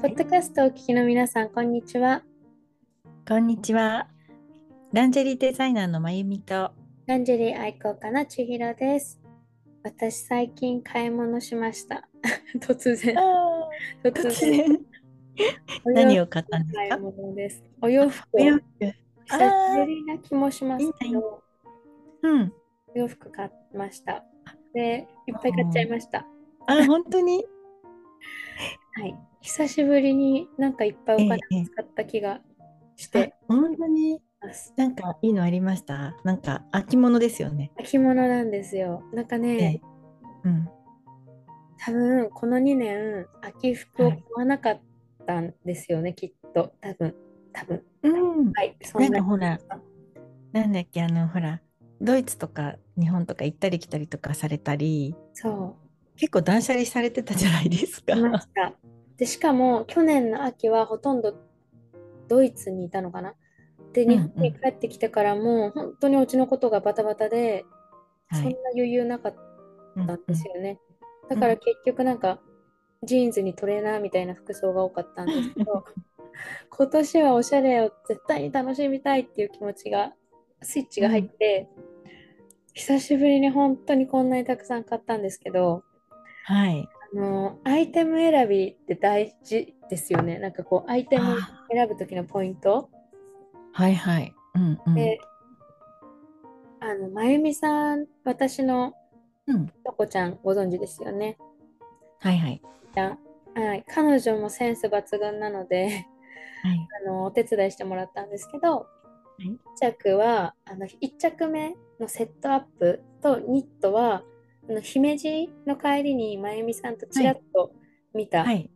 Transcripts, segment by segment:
ポッドキャストをお聞きの皆さん、こんにちは。こんにちは。ランジェリーデザイナーのまゆみと。ランジェリー愛好家の千尋です。私、最近買い物しました。突然。突突然。何を買ったんです買いか物です。お洋服をお洋服。久しぶりな気もしますけど、うん。お洋服買いました。で、いっぱい買っちゃいました。あ、本当に？はい。久しぶりになんかいっぱいお金使った気がしあて本当に？なんかいいのありました？なんか秋物ですよね。着物なんですよ。なんかえねえ、うん。多分この2年秋服をはい。買わなかったんですよね、きっと。多分。多分。うん。はいそんな。んなかほら、なんだっけ、あの、ほら、ドイツとか日本とか行ったり来たりとかされたり、そ結構断捨離されてたじゃないですか。う。いましたでしかも去年の秋はほとんどドイツにいたのかな？でうん日本に帰ってきてからも本当にうちのことがバタバタで、そんなはい。余裕なかったんですよ。よね、だから結局なんかジーンズにトレーナーみたいな服装が多かったんですけど今年はおしゃれを絶対に楽しみたいっていう気持ちがスイッチが入って、久しぶりに本当にこんなにたくさん買ったんですけどはい。あのアイテム選びって大事ですよねなんかこうアイテム選ぶ時のポイントはいはい。うんうん。であのまゆみさん私のうん。とこちゃんご存知ですよねはいはい。じゃあはい、彼女もセンス抜群なのではい。あのお手伝いしてもらったんですけど、い1着はあの1着目のセットアップとニットはあの姫路の帰りにまゆみさんとちらっと見た、はい。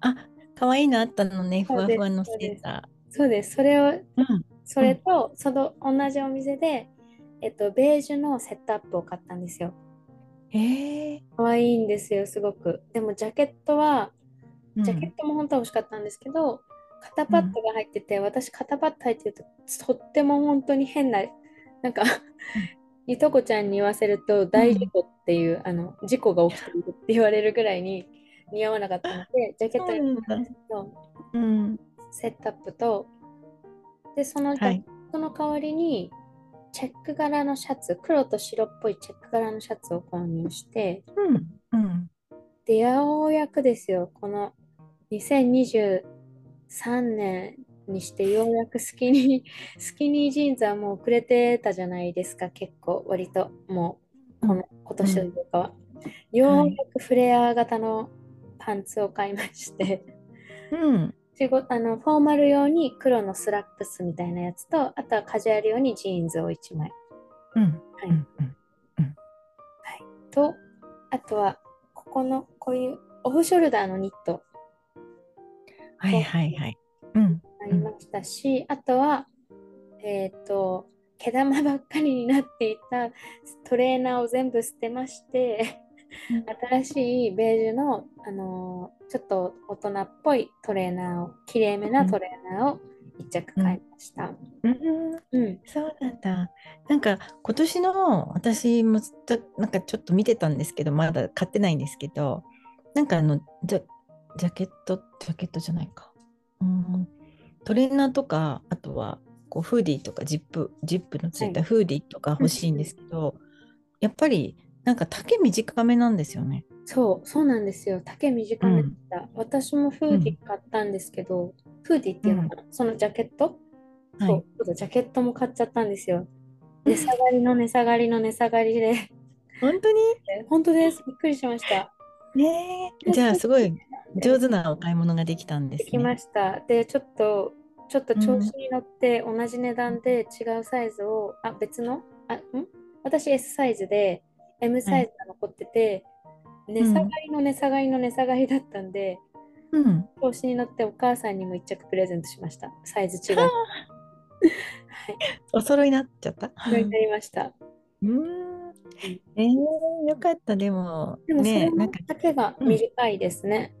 あ、可愛いのあったのね、ふわふわのセータそうです。それをー。うん。それと、その同じお店で、えっと、ベージュのセットアップを買ったんですよ。へえ。可愛いんですよすごく。でもジャケットはうん。ジャケットも本当は欲しかったんですけど、肩パッドが入ってて、私肩パッド入ってるととっても本当に変な、なんか、いとこちゃんに言わせると大事故っていう、あの事故が起きているって言われるぐらいに似合わなかったので、ジャケットに。セットアップと、で、そのジャケはい。ットの代わりに、チェック柄のシャツ、黒と白っぽいチェック柄のシャツを購入して、うん。うん。で、ようやくですよ、この2023年にしてようやくスキニー、スキニージーンズはもうくれてたじゃないですか、結構、割と、もう、この今年というかは。ようやくフレア型のパンツを買いまして、うん。仕事あのフォーマル用に黒のスラックスみたいなやつと、あとはカジュアル用にジーンズを1枚。うん。はいうん。と、あとは、ここのこういうオフショルダーのニットはいはいはい。うん。ありましたし、あとは、えっ、と、毛玉ばっかりになっていたトレーナーを全部捨てまして、新しいベージュの、あのーちょっと大人っぽいトレーナーを、きれいめなトレーナーを1着買いました。うん。うん。そうなんだ。なんか今年の私もずっとなんかちょっと見てたんですけど、まだ買ってないんですけど、なんかあのジャジャケット、ジャケットじゃないか。うん、トレーナーとか、あとはこうフーディーとかジップ、ジップのついたはフーディーとか欲しいんですけど、やっぱりなんか丈短めなんですよね。そう、そうなんですよ。丈短めだった。私もフーディー買ったんですけど、フーディーっていうのかな、そのジャケット、はいそう、ジャケットも買っちゃったんですよ。値下がりの値下がりの値下がりで、本当に？本当です。びっくりしました。ねえじゃあすごい上手なお買い物ができたんでですきまね。した。で、ちょっと、ちょっと調子に乗って同じ値段で違うサイズを、あ、別の？あ、ん？私 S サイズで M サイズが残ってて、値下がりの値下がりの値下がりだったんで、うん。調子に乗ってお母さんにも一着プレゼントしました。サイズ違う。はい。お揃いになっちゃった？それになりました。うん。えー、よかった、でも、でもそれだけが短いですね。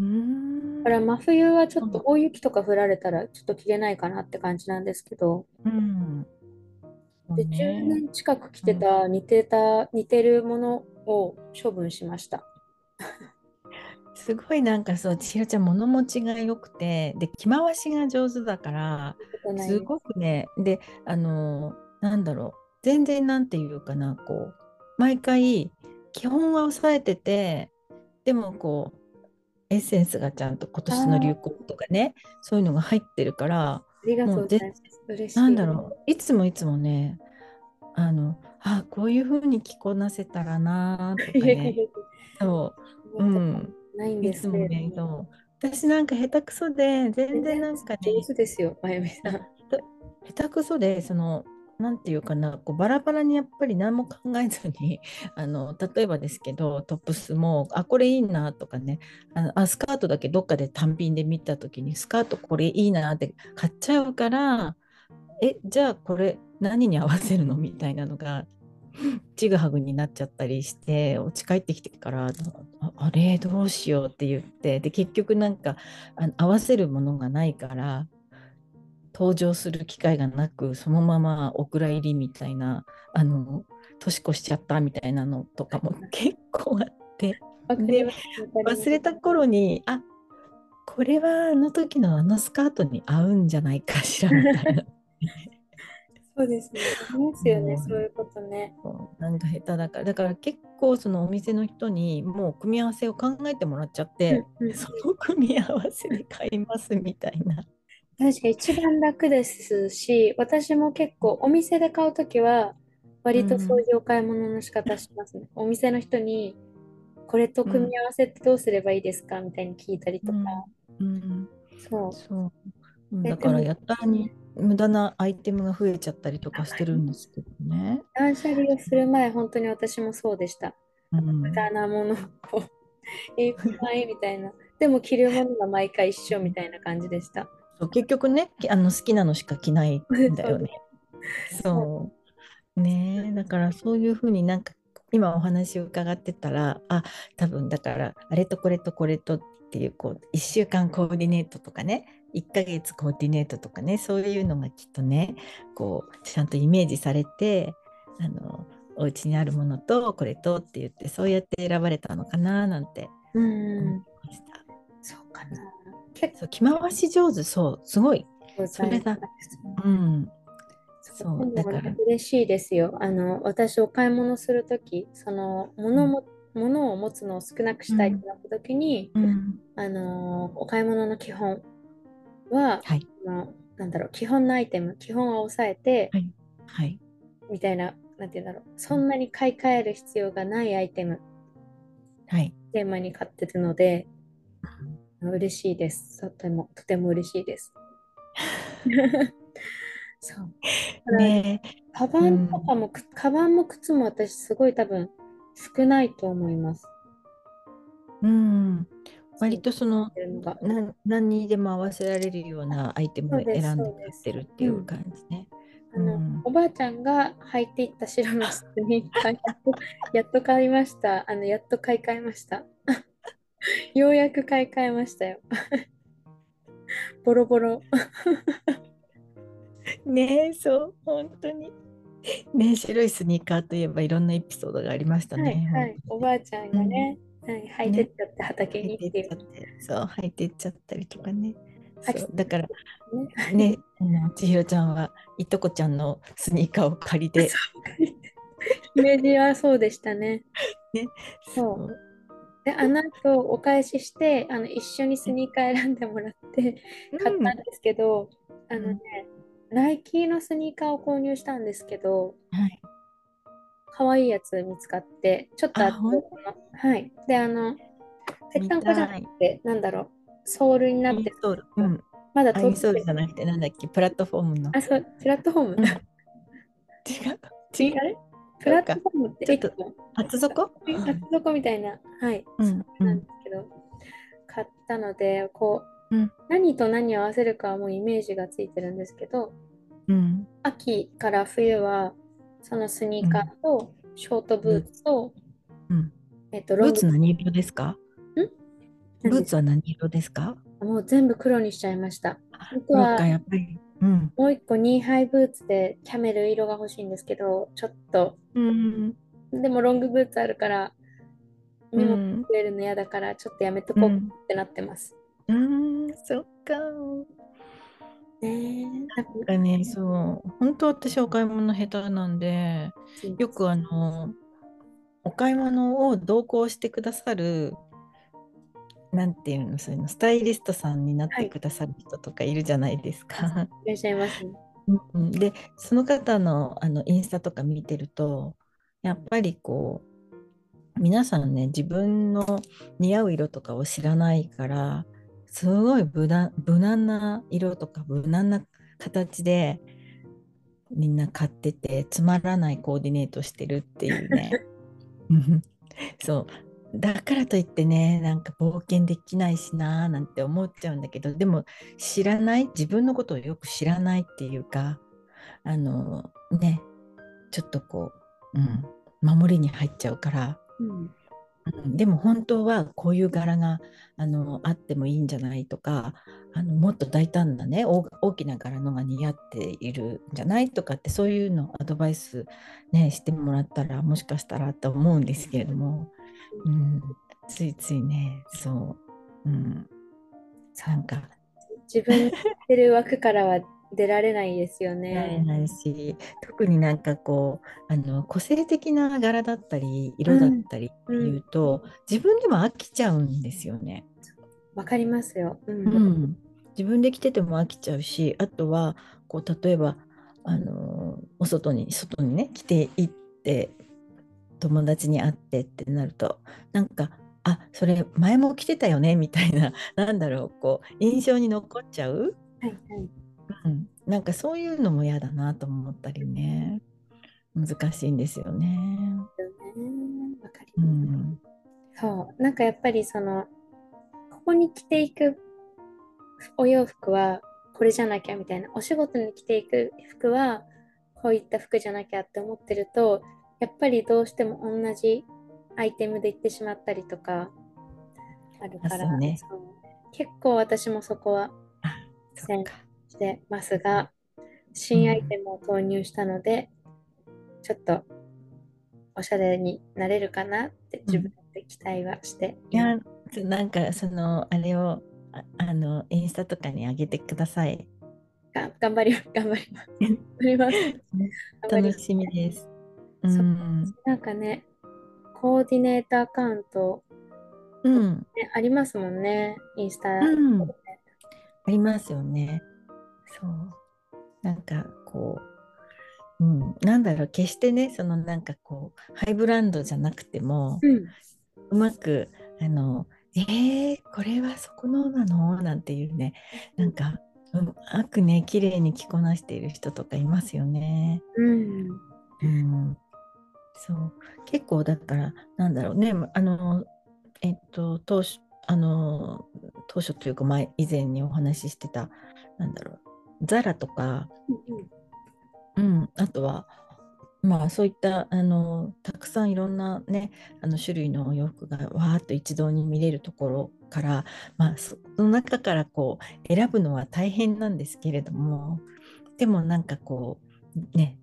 うーん。だから真冬はちょっと大雪とか降られたらちょっと着れないかなって感じなんですけど、うん。でね。10年近く着てた似てた似てるものを処分しました。すごいなんかそう千尋ちゃん物持ちが良くてで着回しが上手だからす。ごくねであのなんだろう全然なんていうかなこう毎回基本は抑えててでもこうエッセンスがちゃんと今年の流行とかねそういうのが入ってるからありがとうございます。だろういつもいつもねあのあこういう風に着こなせたらなとかね そううんないんいですね。つもねそう私なんか下手くそで全然なんかね上手ですよ、まゆみさん。下手くそでそのなんていうかなこうバラバラにやっぱり何も考えずに あの例えばですけどトップスもあこれいいなとかねあのあスカートだけどっかで単品で見た時にスカートこれいいなって買っちゃうからえじゃあこれ何に合わせるのみたいなのがちぐはぐになっちゃったりしてお家帰ってきてからあれどうしようって言ってで結局なんかあ合わせるものがないから登場する機会がなくそのままお蔵入りみたいなあの年越しちゃったみたいなのとかも結構あってわかりますわかります忘れた頃にあこれはあの時のあのスカートに合うんじゃないかしらみたいな。そうですね。ありますよね、そういうことね。なんか下手だからだから結構そのお店の人にもう組み合わせを考えてもらっちゃって、うんうんその組み合わせで買いますみたいな。確か一番楽ですし、私も結構お店で買うときは、割とそういうお買い物の仕方しますね。お店の人に、これと組み合わせってどうすればいいですかみたいに聞いたりとか。うん、そう。そううんえだからやったらに無駄なアイテムが増えちゃったりとかしてるんですけどね。断捨離をする前、本当に私もそうでした。うん無駄なものを いっぱいみたいな。でも着るものが毎回一緒みたいな感じでした。そう結局ねきあの好きなのしか着ないんだよね。そうねえだからそういうふうになんか今お話を伺ってたらあ多分だからあれとこれとこれとっていうこう1週間コーディネートとかね1ヶ月コーディネートとかねそういうのがきっとねこうちゃんとイメージされてあのお家にあるものとこれとって言ってそうやって選ばれたのかななんてう思いん。ました。そうかな。結そう着回し上手そうすごい。構それだ残うん。そうだから。嬉しいですよ。あの、私、お買い物するとき、その、物も、物を持つのを少なくしたいってなったときに、うん。あの、お買い物の基本は、はい。あのなんだろう、基本のアイテム、基本は抑えて、はい。はい。みたいな、なんていうんだろう、そんなに買い替える必要がないアイテム、はい。テーマに買ってるので、嬉しいです。とても、とても嬉しいです。そう。ねえカバンとかも、くカバンも靴も私すごい多分少ないと思います。うん、割とその何何にでも合わせられるようなアイテムを選んでそうです買ってるっていう感じね。あの、うんおばあちゃんが履いていった白のスニーカー やっとやっと買いました。あのやっと買い替えました。ようやく買い替えましたよ。ボロボロ。ねえそう本当に。ねえ白いスニーカーといえばいろんなエピソードがありましたはいね。はい。おばあちゃんがね、はい、履いてっちゃって畑履にっいういてってっちゃってそう履いてっちゃったりとかね。はいそうだからね。ね千尋ちゃんはいとこちゃんのスニーカーを借りてイメージはそうでしたね。ねそう。で、あの後お返しして、あの一緒にスニーカー選んでもらって買ったんですけど、あのね、ナイキのスニーカーを購入したんですけど、はい。可愛いやつ見つかって、ちょっとあ厚底の。はい。で、あの、ぺったんこじゃな見くて、なんだろう、ソールになってソール。うん。まだあインソールてじゃなくてなんだっけプラットフォームの。あ、そう、プラットフォーム？うん。違う。違う？プラットフォームってちょっと厚底厚底みたいな、はい、うんなんですけど、買ったので、こう、うん。何と何を合わせるかはもうイメージがついてるんですけど、うん。秋から冬は、そのスニーカーと、ショートブーツと、うん。えっと、ブーロング。ツ何色ですか？ブーツは何色ですか？もう全部黒にしちゃいました。本当黒はかやっぱりうん。もう一個ニーハイブーツでキャメル色が欲しいんですけど、ちょっと、うん。でもロングブーツあるから、荷物うん増えるの嫌だからちょっとやめとこうってなってます。うん、そっか。ねえ。なんかなんかね、そう、本当私お買い物下手なんで、よくあの、お買い物を同行してくださる、なんていうの、そういうの、スタイリストさんになってくださる人とかいるじゃないですか。いらっしゃいますね。うんで、その方の、あのインスタとか見てると、やっぱりこう、皆さんね、自分の似合う色とかを知らないから、すごい無難無難な色とか無難な形でみんな買ってて、つまらないコーディネートしてるっていうね。うんそう。だからといってね、なんか冒険できないしなーなんて思っちゃうんだけど、でも知らない、自分のことをよく知らないっていうか、あのね、ちょっとこう、うん、守りに入っちゃうから、うん。うんでも本当はこういう柄があのあってもいいんじゃないとかあのもっと大胆なね大大きな柄のが似合っているんじゃないとかってそういうのアドバイス、ね、してもらったらもしかしたらと思うんですけれども、うん、ついついねそう、うん、なんか。自分てる枠からは出られないですよ見られね。ないし特になんかこうあの個性的な柄だったり色だったりっていうと、自分でも飽きちゃうんですよね。わかりますよ。うん。うん、自分で着てても飽きちゃうしあとはこう例えばあのお外に外にね着て行って友達に会ってってなるとなんかあそれ前も着てたよねみたいな なんだろうこう印象に残っちゃう、はいはい。うん、なんかそういうのも嫌だなと思ったりね難しいんですよね。わかりうます。んそう。なんかやっぱりその、ここに着ていくお洋服はこれじゃなきゃみたいな、お仕事に着ていく服はこういった服じゃなきゃって思ってると、やっぱりどうしても同じアイテムで行ってしまったりとかあるから、ね結構私もそこはそっかしてますが、新アイテムを投入したので、ちょっとおしゃれになれるかなって自分で期待はしていいますやなんかそのあれをああのインスタとかに上げてください。が頑張ります。頑張ります。頑張ります。頑張ります楽しみです。うそん、なんかね、コーディネートアカウント、うん、ね、ありますもんね、インスタ。うんありますよね。そう。なんかこう、うん、なんだろう、決してね、そのなんかこう、ハイブランドじゃなくても、うん、うまく、あの、えー、これはそこのなの？なんていうね、なんか、うまくね、綺麗に着こなしている人とかいますよね。うん、うん、そう。結構だからなんだろう。ねあのえっと当初あの当初というか前以前にお話ししてたなんだろう。ザラとか、うん、あとはまあそういったあのたくさんいろんなねあの種類のお洋服がわーっと一堂に見れるところから、まあ、その中からこう選ぶのは大変なんですけれどもでもなんかこうね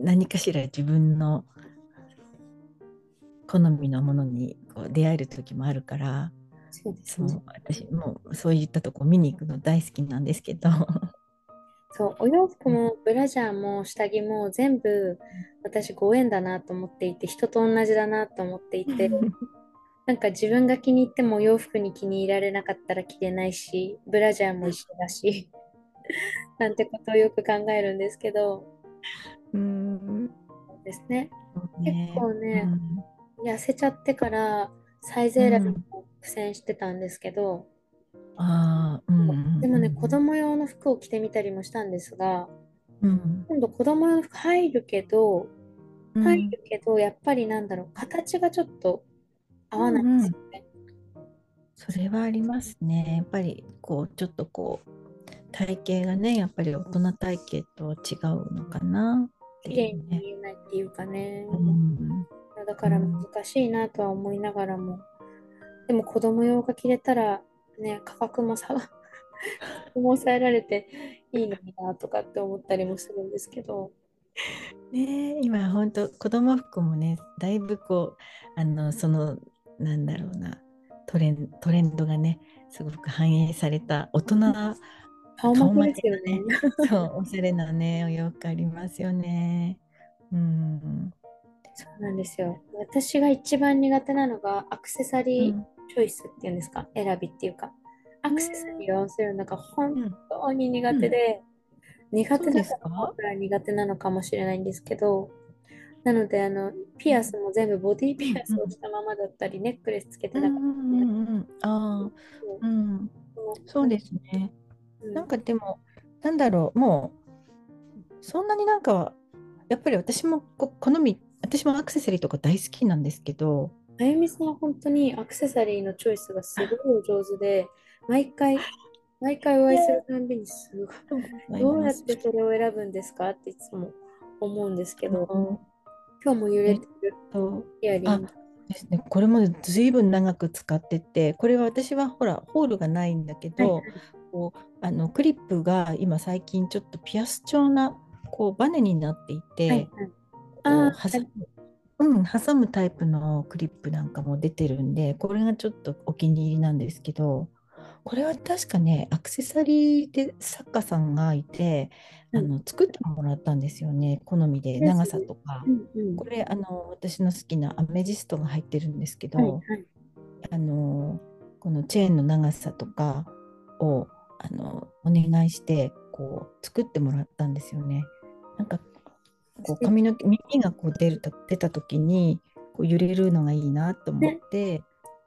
何かしら自分の好みのものにこう出会える時もあるからそうですね。私もうそういったとこ見に行くの大好きなんですけどそう、お洋服もブラジャーも下着も全部私ご縁だなと思っていて、人と同じだなと思っていて、なんか自分が気に入ってもお洋服に気に入られなかったら着れないし、ブラジャーも一緒だし、なんてことをよく考えるんですけど、うん。ですね。ね。結構ねうん。痩せちゃってからサイズ選びも苦戦してたんですけど、あーうんうんうん。でもね、子供用の服を着てみたりもしたんですが、うん。今度子供用の服入るけど、うん。入るけど、やっぱりなんだろう、形がちょっと合わないんですよね。それはありますね。やっぱりこうちょっとこう体型がねやっぱり大人体型と違うのかな綺麗。に見えないっていうかね。うんだから難しいなとは思いながらも、でも子供用が着れたら、ね、価格も下が、抑えられていいのになとかって思ったりもするんですけど、ねえ今本当子供服もねだいぶこうあのそのなんだろうなトレントレンドがねすごく反映された大人顔顔負負けですね。そうおしゃれなねお洋服ありますよね。うん。そうなんですよ。私が一番苦手なのがアクセサうリーんチョイスっていうんですか、選びっていうか、アクセサリーを合わせるのが本うん当に苦手で、苦手そうだかですか苦手なのかもしれないんですけど、なので、あの、ピアスも全部ボディピアスをしたままだったり、ネックレスつけてうんなかっうんうんうん。ああ、うん。たりそうですね。うん。なんかでも、なんだろう、もう、そんなになんか、やっぱり私もこ好み、私もアクセサリーとか大好きなんですけど、あゆみさんは本当にアクセサリーのチョイスがすごいお上手で、毎回、毎回お会いするたんびにすごい、どうやってそれを選ぶんですかっていつも思うんですけど、今日も揺れてる？そうイ。ですね、これもずいぶん長く使ってて、これは私はほら、ホールがないんだけど、はいこうあのクリップが今最近ちょっとピアス調なこうバネになっていて、はいはい。挟むうん、挟むタイプのクリップなんかも出てるんで、これがちょっとお気に入りなんですけど、これは確かね、アクセサリーで作家さんがいて、あの作ってもらったんですよね、好みで、長さとか。うんうん。これあの、私の好きなアメジストが入ってるんですけど、はいはい。あのこのチェーンの長さとかをあのお願いしてこう作ってもらったんですよね。なんかこう髪の毛耳がこう出るた出た時にこう揺れるのがいいなと思って、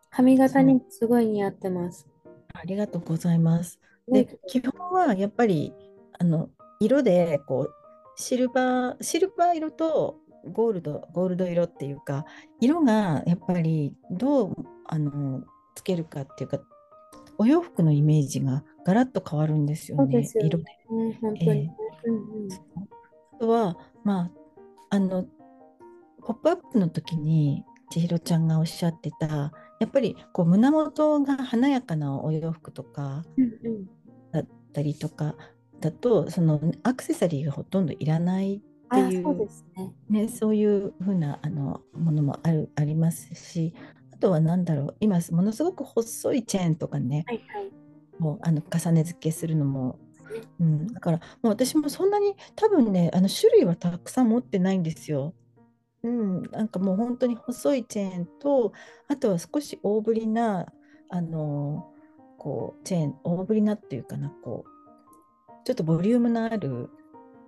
髪型にもすごい似合ってます。ありがとうございます。ねで基本はやっぱりあの色でこうシルバーシルバー色とゴールドゴールド色っていうか色がやっぱりどうあのつけるかっていうかお洋服のイメージがガラッと変わるんですよねそうですよね色で。うん、本当に。えうんうんあとはまああの「ポップアップの時に千尋ちゃんがおっしゃってたやっぱりこう胸元が華やかなお洋服とかだったりとかだとそのアクセサリーがほとんどいらないってあいうね。ね、そういう風なあのものもあるありますしあとは何だろう今ものすごく細いチェーンとかねはいはい。もうあの重ね付けするのも、うん、だからもう私もそんなに多分ねあの種類はたくさん持ってないんですよ。うん、なんかもう本当に細いチェーンとあとは少し大ぶりなあのこうチェーン大ぶりなっていうかなこうちょっとボリュームのある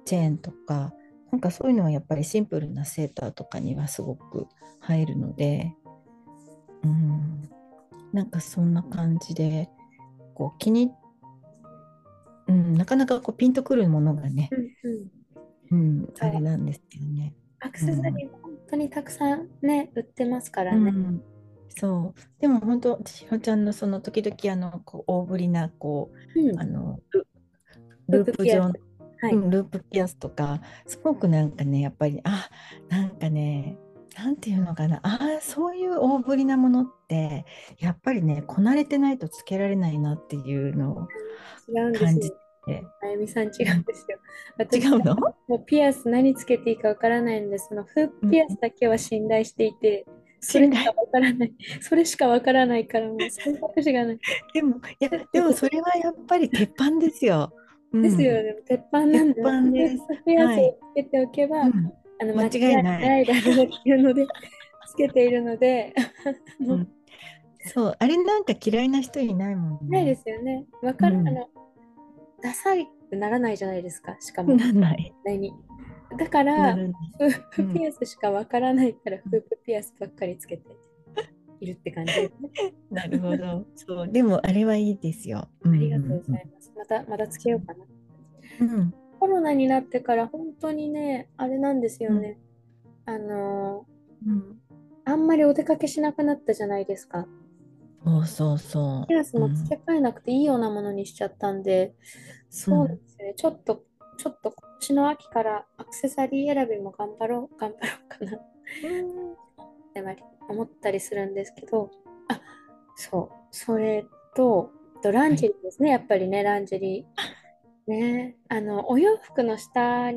チェーンとかなんかそういうのはやっぱりシンプルなセーターとかにはすごく入るので、うん、なんかそんな感じでこう気に、うん、なかなかこうピンとくるものがね、うんうん。うん、あれなんですけどね。アクセサリーも本当にたくさんね、売ってますからね。うん、そうでも本当千尋ちゃんのその時々あのこう大ぶりなこうあのルループ状の、はい。うんループピアスとかすごくなんかねやっぱりあなんかねなんていうのかなあーそういう大ぶりなものってやっぱりねこなれてないとつけられないなっていうのを感じよ。てあゆみさん違うんですよ。私違うの？もうピアス何つけていいかわからないんで、そのフーピアスだけは信頼していて、それしかわからない。それしかわからないから、もう選択肢がない。でもいやでもそれはやっぱり鉄板ですよ。うんですよね、鉄板なんで、鉄板ですピアスをつけておけば、うんあの間違いないだろうっていうので、つけているので、もううんそうあれなんか嫌いな人いないもんね。ないですよね。わかる、うんあの、ダサいってならないじゃないですか、しかも、なんない。に。だから、フープピアスしかわからないから、フープピアスばっかりつけているって感じですね。なるほど。そうでもあれはいいですよ。あありがとうございます。また、またつけようかな。うん。コロナになってから本当にね、あれなんですよね。あのうん。ーあんまりお出かけしなくなったじゃないですか。そうそうそう。ピアスも付け替えなくていいようなものにしちゃったんで、そうなんですよね。ちょっと、ちょっと今年の秋からアクセサリー選びも頑張ろう、頑張ろうかなって思ったりするんですけど、あ、そう、それと、とランジェリーですね、やっぱりね、ランジェリー。ね、あの、お洋服の下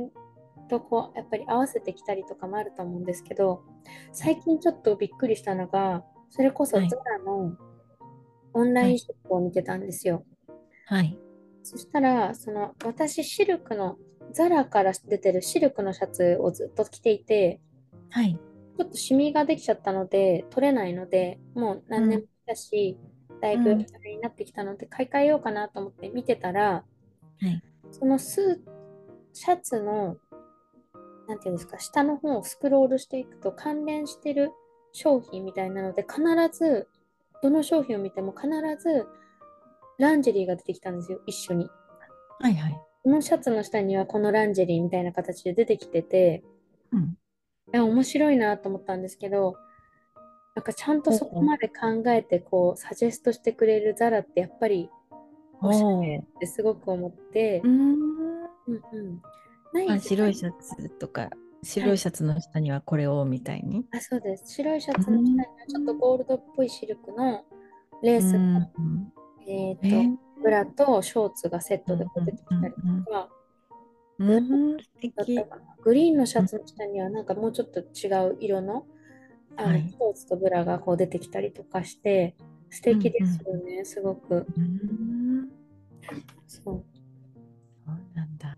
とこう、やっぱり合わせてきたりとかもあると思うんですけど、最近ちょっとびっくりしたのが、それこそはいザラのオンラインショップを見てたんですよ。はい。そしたら、その私、シルクの、ザラから出てるシルクのシャツをずっと着ていて、はい。ちょっとシミができちゃったので、取れないので、もう何年もだし、だいぶうんあれになってきたので、買い替えようかなと思って見てたら、はい。そのスーシャツの、なんていうんですか、下の方をスクロールしていくと関連してる商品みたいなので、必ず、どの商品を見ても必ずランジェリーが出てきたんですよ、一緒に。はいはい。このシャツの下にはこのランジェリーみたいな形で出てきてて、うん。え面白いなと思ったんですけど、なんかちゃんとそこまで考えてこうサジェストしてくれるザラってやっぱりおしゃれってすごく思って。う、ん。うん白いシャツとか、白いシャツの下にはこれをみたいに？あ、そうです。白いシャツの下にはちょっとゴールドっぽいシルクのレースうんが、えっ、えーと、ブラとショーツがセットで出てきたりとか、グリーンのシャツの下にはなんかもうちょっと違う色の、あのはい。ショーツとブラがこう出てきたりとかして、素敵ですよね、すごく。うん。そう。そうなんだ。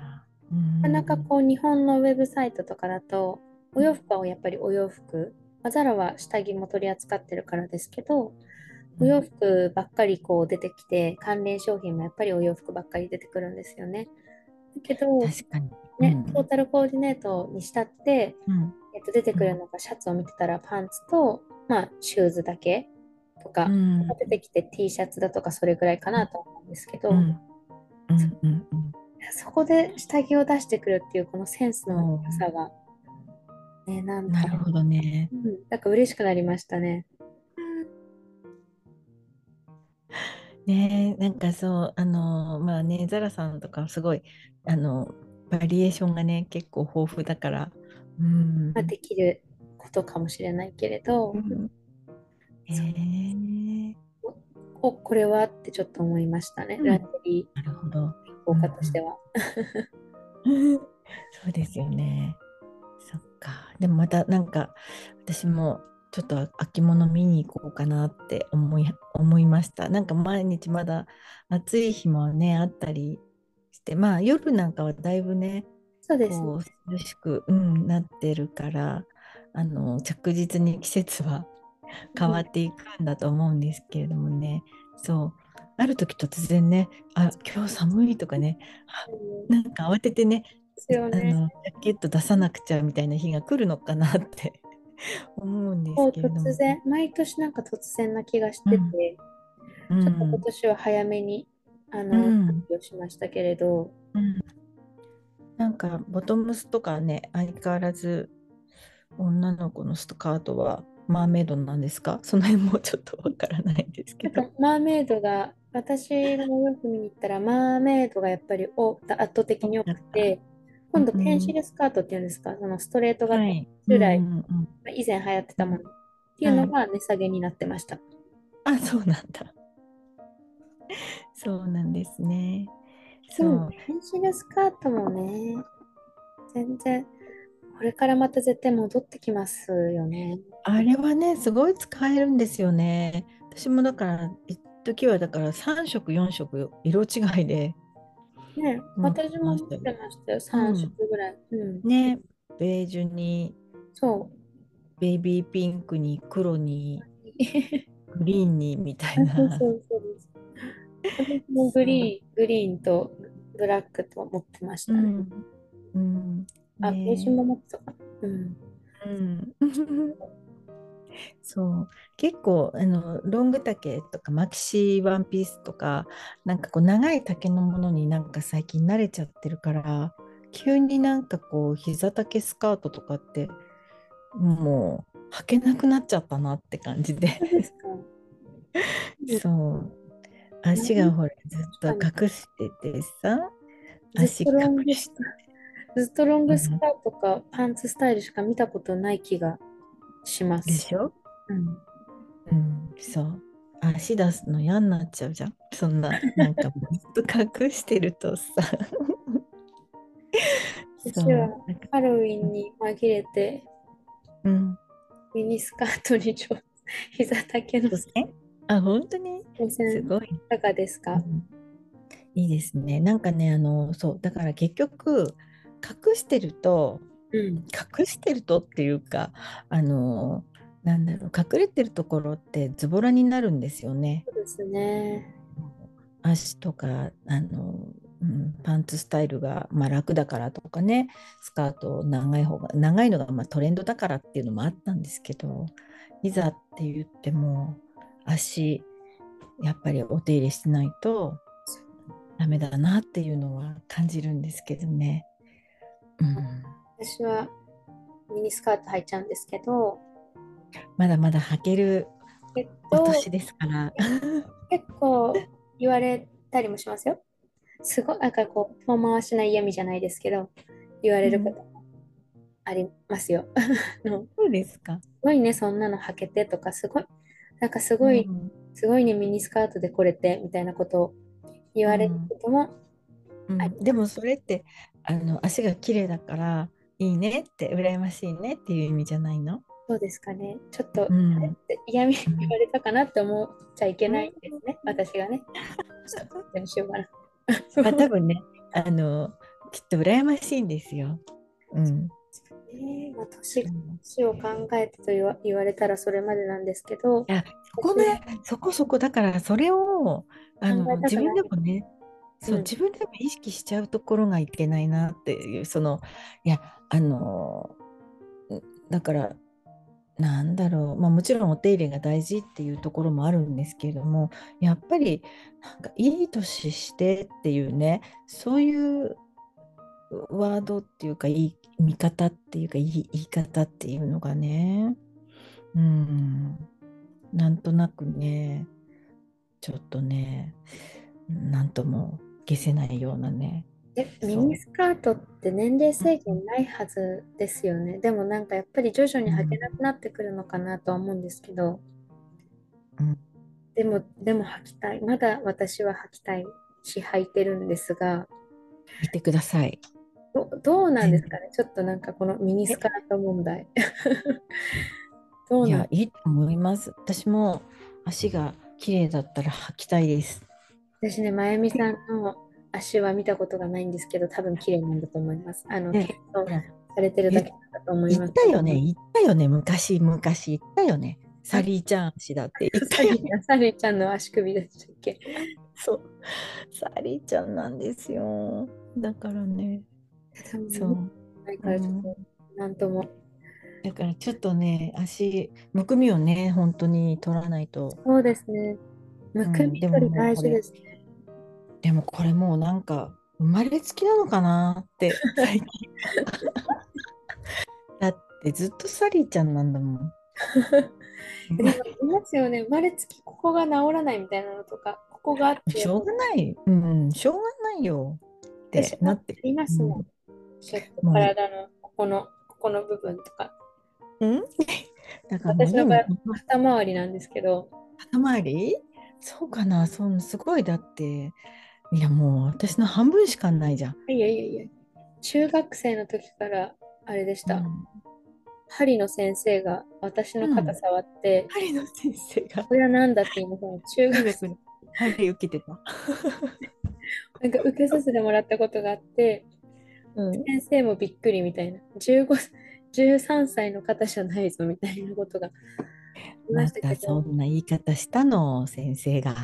なかなかこう日本のウェブサイトとかだと、お洋服はやっぱりお洋服、まあザラは下着も取り扱ってるからですけど、お洋服ばっかりこう出てきて、関連商品もやっぱりお洋服ばっかり出てくるんですよね。だけど、確かに。ね、うんトータルコーディネートにしたって、うん。えっと、出てくるのがシャツを見てたらパンツと、まあ、シューズだけとか、うん。出てきて T シャツだとかそれぐらいかなとですけど、うん。うん。うん。そこで下着を出してくるっていうこのセンスの良さが、ね、なんか、なるほどね。うん、なんか嬉しくなりましたね。ねえ、なんかそう、あの、まあね、ザラさんとかすごい、あの、バリエーションがね、結構豊富だから、うん。まあ、できることかもしれないけれど、うんえおこれは？ってちょっと思いましたね、うんランジェリなるほど。ー効果としては。そうですよね。そっか。でもまたなんか私もちょっと秋物見に行こうかなって思い思いました。なんか毎日まだ暑い日もねあったりして、まあ夜なんかはだいぶね、そうですね。涼しく、うん、なってるから、あの着実に季節は変わっていくんだと思うんですけれどもね。そう。ある時突然ね、あ、今日寒いとかね、なんか慌ててね、ね。あのジャケット出さなくちゃみたいな日が来るのかなって 思うんですけれども。突然、毎年なんか突然な気がしてて、うん、ちょっと今年は早めに、あの、うん発表しましたけれど、うんなんかボトムスとかね、相変わらず女の子のスカートはマーメイドなんですか？その辺もちょっとわからないんですけど。マーメイドが、私のよく見に行ったら、マーメイドがやっぱりお圧倒的に多くて、今度うんペンシルスカートっていうんですか、そのストレート型、はい。従来うんうんうん以前流行ってたものっていうのが値下げになってました。あ、そうなんだ。そうなんですね。そでう。もペンシルスカートもね、全然、これからまた絶対戻ってきますよね。あれはね、すごい使えるんですよね。私もだから、一時はだから3色、4色、色違いで、ね、うん私も持ってましたよ、3色ぐらい。うん。ね、ベージュに、そベイビーピンクに、黒に、う。グリーンにみたいそうな。そうそうです。私もグリーン、グリーンとブラックと持ってましたね。うん。うん。あ、ねベージュも持ってたかな。うん。うん。そう。結構あのロング丈とかマキシワンピースとかなんかこう長い丈のものになんか最近慣れちゃってるから急になんかこう膝丈スカートとかってもう履けなくなっちゃったなって感じで。そう足がほらずっと隠しててさ足隠しスカずっとロングスカートかパンツスタイルしか見たことない気がします。でしょ？うん。うん、そう。足出すの嫌になっちゃうじゃん。そんな、なんかずっと隠してるとさ。私はハロウィンに紛れてうん。ミニスカートにちょ膝丈のねあ、本当に？すごい。かがですか、うんいいですね。なんかね、あの、そう、だから結局、隠してると、うん、隠してるとっていうか、あの、なんだろう、隠れてるところってズボラになるんですよね。そうですね。足とか、あの、うん、パンツスタイルが、まあ、楽だからとかね、スカート長い方が、長いのがまあトレンドだからっていうのもあったんですけど、いざって言っても、足、やっぱりお手入れしないとダメだなっていうのは感じるんですけどね。うん、私はミニスカート履いちゃうんですけど、まだまだ履けるえっおと、年ですから。結構言われたりもしますよ。すごい、なんかこう、遠回しな嫌味じゃないですけど、言われることもありますよ。そうですか。すごいね、そんなの履けてとか、すごい、なんかすごい、うんすごいね、ミニスカートでこれてみたいなことを言われることも、うんありますでもそれってあの足が綺麗だからいいねって羨ましいねっていう意味じゃないの、そうですかね、ちょっと、うん。嫌味言われたかなって思っちゃいけないんですね、私がね。どう。しようかな。まあ多分ねあのきっと羨ましいんですよ。うん、えーまあ、年年を考えてと言わ言われたらそれまでなんですけど、いやそこねそこそこだからそれをあの自分でもねそう、うん。自分でも意識しちゃうところがいけないなっていうそのいやあのうんだからなんだろう、まあ、もちろんお手入れが大事っていうところもあるんですけれどもやっぱりなんかいい年してっていうねそういうワードっていうかいい見方っていうかいい言い方っていうのがねうんなんとなくねちょっとねなんとも消せないようなねえミニスカートって年齢制限ないはずですよね。でもなんかやっぱり徐々に履けなくなってくるのかなとは思うんですけど、うんでも、でも履きたい。まだ私は履きたいし履いてるんですが、見てください。どどうなんですかね？ちょっとなんかこのミニスカート問題。どうなん？いや、いいと思います。私も足が綺麗だったら履きたいです。私ね、まゆみさんの足は見たことがないんですけど、多分綺麗なんだと思います。あの、ね検討されてるだけだと思い言ます。ったよね、言ったよね、昔、昔言ったよね。サリーちゃん足だって 言ったサよリーサリーちゃんの足首でしたっけ？そう。サリーちゃんなんですよ。だからね、そう。ないからちょっと、なんとも。だからちょっとね、足、むくみをね、本当に取らないと。そうですね。むくみ取り大事ですね。でもこれもうなんか、生まれつきなのかなって、最近。だってずっとサリーちゃんなんだも ん。でもいますよね。生まれつきここが治らないみたいなのとか、ここがあって、しょうがない。うん、しょうがないよってなってありますもん。ちょっと体のここの、ここの部分とか。うん？だから私の？場合、肩周りなんですけど、肩周り？そうかなそんすごいだっていやもう私の半分しかないじゃん。いやいやいや、中学生の時からあれでした。うん針の先生が私の肩触って、針の先生がこれは何だって言いません。中学生針受けてた。なんか受けさせてもらったことがあって、うん、先生もびっくりみたいな。15 13歳の方じゃないぞみたいなことがまたそど、んな言い方したの？先生が。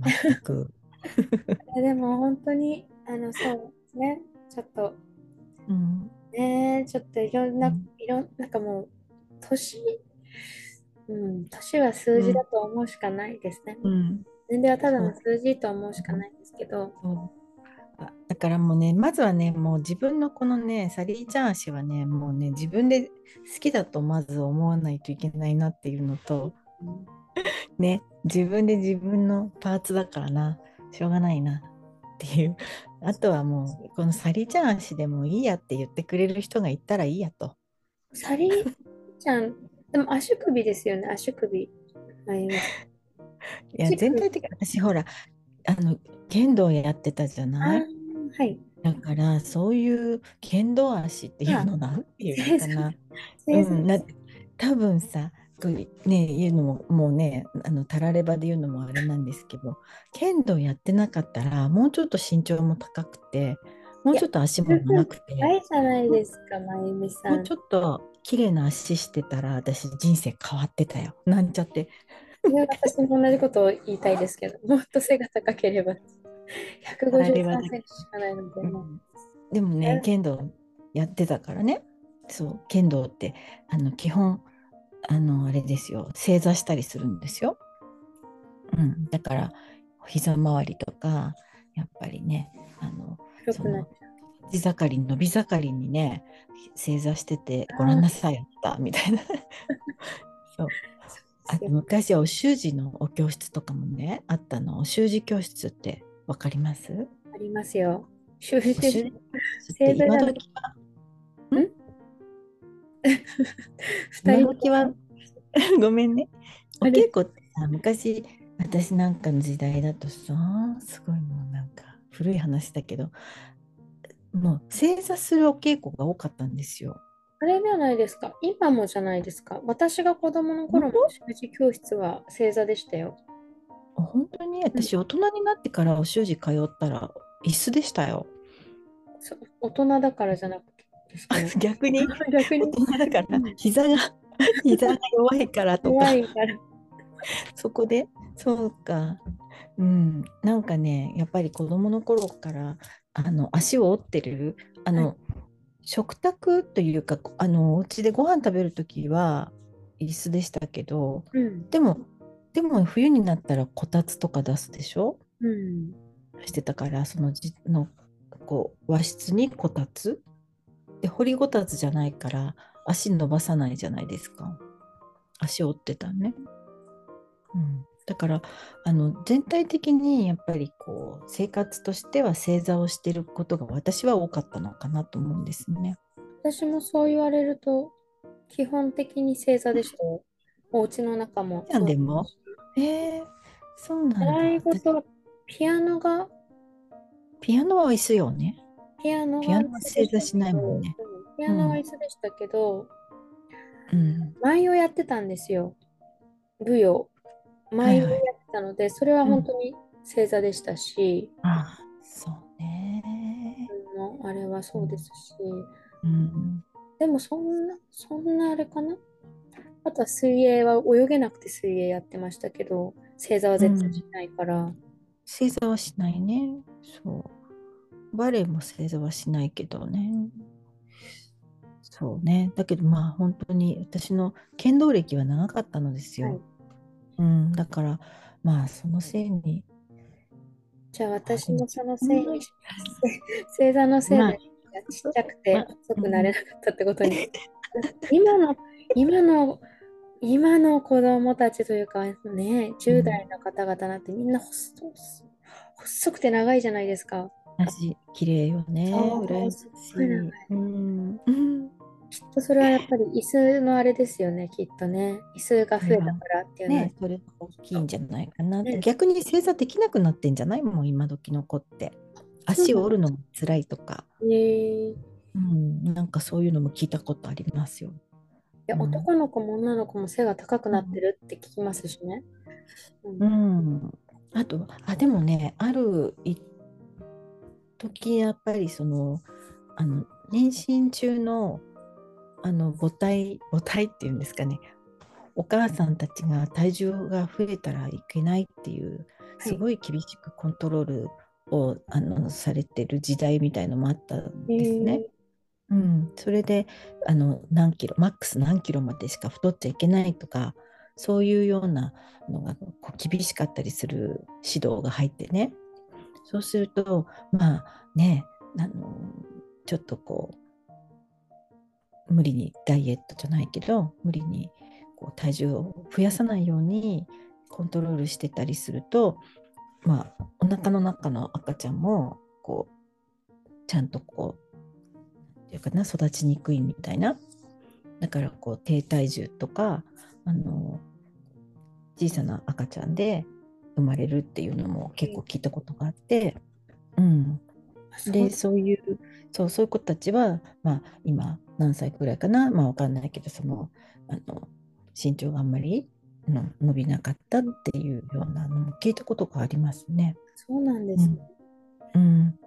全く。いやでも本当に、あの、そうですね。ちょっと、うん。ね、ちょっといろんな、うん。いろんなんかもう、年、うん、年は数字だと思うしかないですね。うん。年齢はただの数字と思うしかないんですけど、だからもうねまずはねもう自分のこのねサリーちゃん足はねもうね自分で好きだとまず思わないといけないなっていうのと ね自分で自分のパーツだからなしょうがないな。っていう。あとはもうこのサリーちゃん足でもいいやって言ってくれる人がいたらいいやと。サリーちゃん、でも足首ですよね、足首。まゆみさいや全体的に私ほらあの剣道やってたじゃない？はい。だからそういう剣道足っていうのなんていうのかな？うん、な多分さくね言うのももうねあのたらればで言うのもあれなんですけど剣道やってなかったらもうちょっと身長も高くてもうちょっと足も長くてないじゃないですか、まゆみさ。もうんちょっと綺麗な足してたら私人生変わってたよ。なんちゃって。いや私も同じことを言いたいですけど、もっと背が高ければ153センチしかないので、もうでもね剣道やってたからね。そう剣道ってあの基本あのあれですよ。正座したりするんですよ、うん、だから膝周りとかやっぱりねあのその地盛り伸び盛りにね正座しててごらんなさいやったみたいな。そう。あと昔お習字のお教室とかもねあったの。お習字教室ってわかります？ありますよ。習字。教室って 今時は？二人今時は ごめんねお稽古ってさ昔私なんかの時代だとさすごいもうなんか古い話だけどもう正座するお稽古が多かったんですよ。あれじゃないですか。今もじゃないですか。私が子供の頃も習字教室は正座でしたよ。あ本当に？私大人になってからお習字通ったら椅子でしたよ。そ大人だからじゃなくてですか？ね。逆に？逆に？大人だから膝が 膝が弱いからとか。そこで？そうか。うん。なんかねやっぱり子供の頃からあの足を折ってるあの、はい。食卓というかあのお家でご飯食べる時は椅子でしたけどうん。でもでも冬になったらこたつとか出すでしょ？うん。してたからそのじのこう和室にこたつで掘りごたつじゃないから足伸ばさないじゃないですか。足折ってたね、うん、だからあの全体的にやっぱりこう生活としては正座をしてることが私は多かったのかなと思うんですね。私もそう言われると、基本的に正座でしたよ。お家の中も。なんでも。えー、そうなんだ。習い事、ピアノが、ピアノは椅子よねピアノピアノは正座しないもんね。うんピアノは椅子でしたけど、うん舞をやってたんですよ。舞踊。舞をやってたので、それは本当に正座でしたし、あそうねあれはそうですし、うんでもそんな、そんなあれかな？あとは水泳は泳げなくて水泳やってましたけど、正座は絶対しないから、正座はしないね。そう。バレエも正座はしないけどね。そうね。だけどまあ本当に私の剣道歴は長かったのですよ。はいうん。だからまあそのせいに。じゃあ私もそのせいに、正座のせいまあでちっちゃくてまあ細くなれなかったってことに。今の、今の、今の子供たちというかね、10代の方々なんてみんな細細くて長いじゃないですか。足綺麗よね。そう羨ましい。うん。うんきっとそれはやっぱり椅子のあれですよね、きっとね。椅子が増えたからっていうのは。ね、それが大きいんじゃないかなね逆に正座できなくなってんじゃない？もう今時の子って。足を折るのも辛いとか。うん、なんかそういうのも聞いたことありますよ。やうん男の子も女の子も背が高くなってるって聞きますしね。うんうん。あと、あ、でもね、ある一時やっぱりその、あの、妊娠中の、あの、母体、母体っていうんですかね、お母さんたちが体重が増えたらいけないっていう、すごい厳しくコントロールを、あのされてる時代みたいのもあったんですね。うん、それであの何キロマックス何キロまでしか太っちゃいけないとかそういうようなのがこう厳しかったりする指導が入ってねそうするとまあねあのちょっとこう無理にダイエットじゃないけど無理にこう体重を増やさないようにコントロールしてたりするとまあお腹の中の赤ちゃんもこうちゃんとこうっていうかな育ちにくいみたいな。だからこう低体重とかあの小さな赤ちゃんで生まれるっていうのも結構聞いたことがあって、うん、でそういうそうそういう子たちは、まあ、今何歳くらいかな、まあ、わかんないけどそのあの身長があんまりの伸びなかったっていうようなのも聞いたことがありますね。そうなんですね。うん、うん。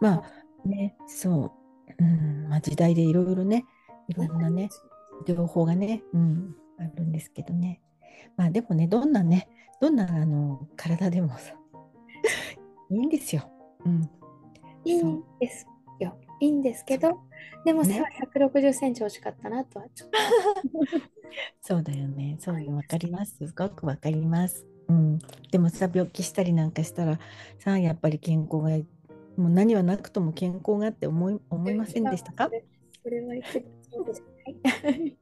まあね、そう、うん。まあ、時代でいろいろね、いろんなね、情報がね、うん、あるんですけどね。まあでもね、どんなね、どんなあの体でもさ、いいんですよ。うん。いいんですよ。いいんですけど、でも背は160センチ惜しかったなとはちょっと。そうだよね。そうわかります。すごくわかります。うん。でもさ、病気したりなんかしたら、さ、やっぱり健康が、もう何はなくとも健康がって思い思いませんでしたか？それは言ってい？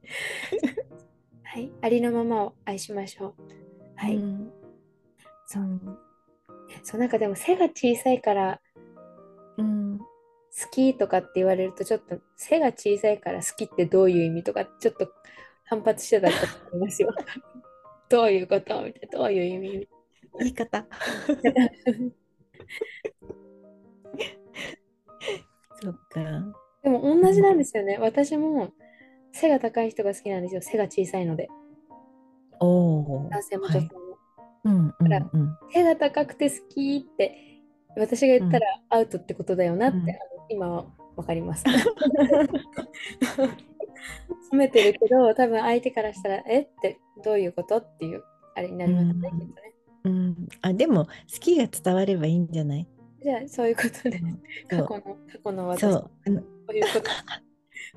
はい。ありのままを愛しましょう。はい。うん、そう。そう、なんかでも背が小さいから、うん、好きとかって言われるとちょっと背が小さいから好きってどういう意味とかちょっと反発してたと思いますよ。どういうことみたいな、どういう意味言い方。そっか。でも同じなんですよね。私も背が高い人が好きなんですよ。背が小さいので。男性も女性も。だから、背が高くて好きって私が言ったらアウトってことだよなって、うん、今は分かります。褒めてるけど多分相手からしたらえってどういうことっていうあれになりますね、きっとね。うん、あでも好きが伝わればいいんじゃない？じゃあそういうことで、過去の過去の私。そう。そういうこ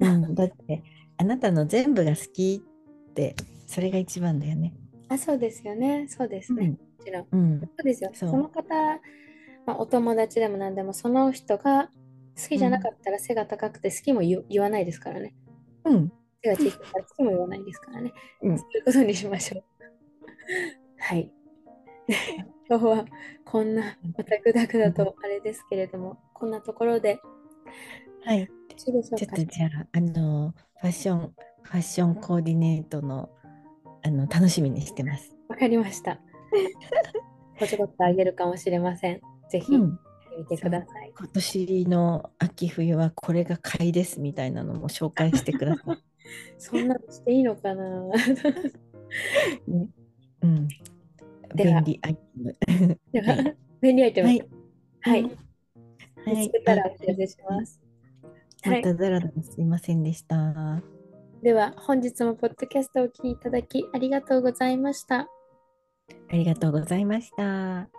と、うん、だってあなたの全部が好きってそれが一番だよね。あそうですよねそうですね、うん、もちろん、うん、そうですよその方、まあ、お友達でも何でもその人が好きじゃなかったら背が高くて好きも言わないですからね。うん。手が小さいからも言わないですからね。うん、そういうことにしましょう。はい。今日はこんなまたぐだぐだとあれですけれども、こんなところで。はい。ちょっとじゃあ、あの、ファッション、ファッションコーディネートの、あの、楽しみにしてます。わかりました。こちょこっとあげるかもしれません。ぜひ。うん見てください。今年の秋冬はこれが買いですみたいなのも紹介してください。そんなのしていいのかな、ね、うん。便利アイテム。では、便利アイテム。はい。はい。見つけたらお知らせします。まただらだらすいませんでした。では、本日もポッドキャストをお聞きいただきありがとうございました。ありがとうございました。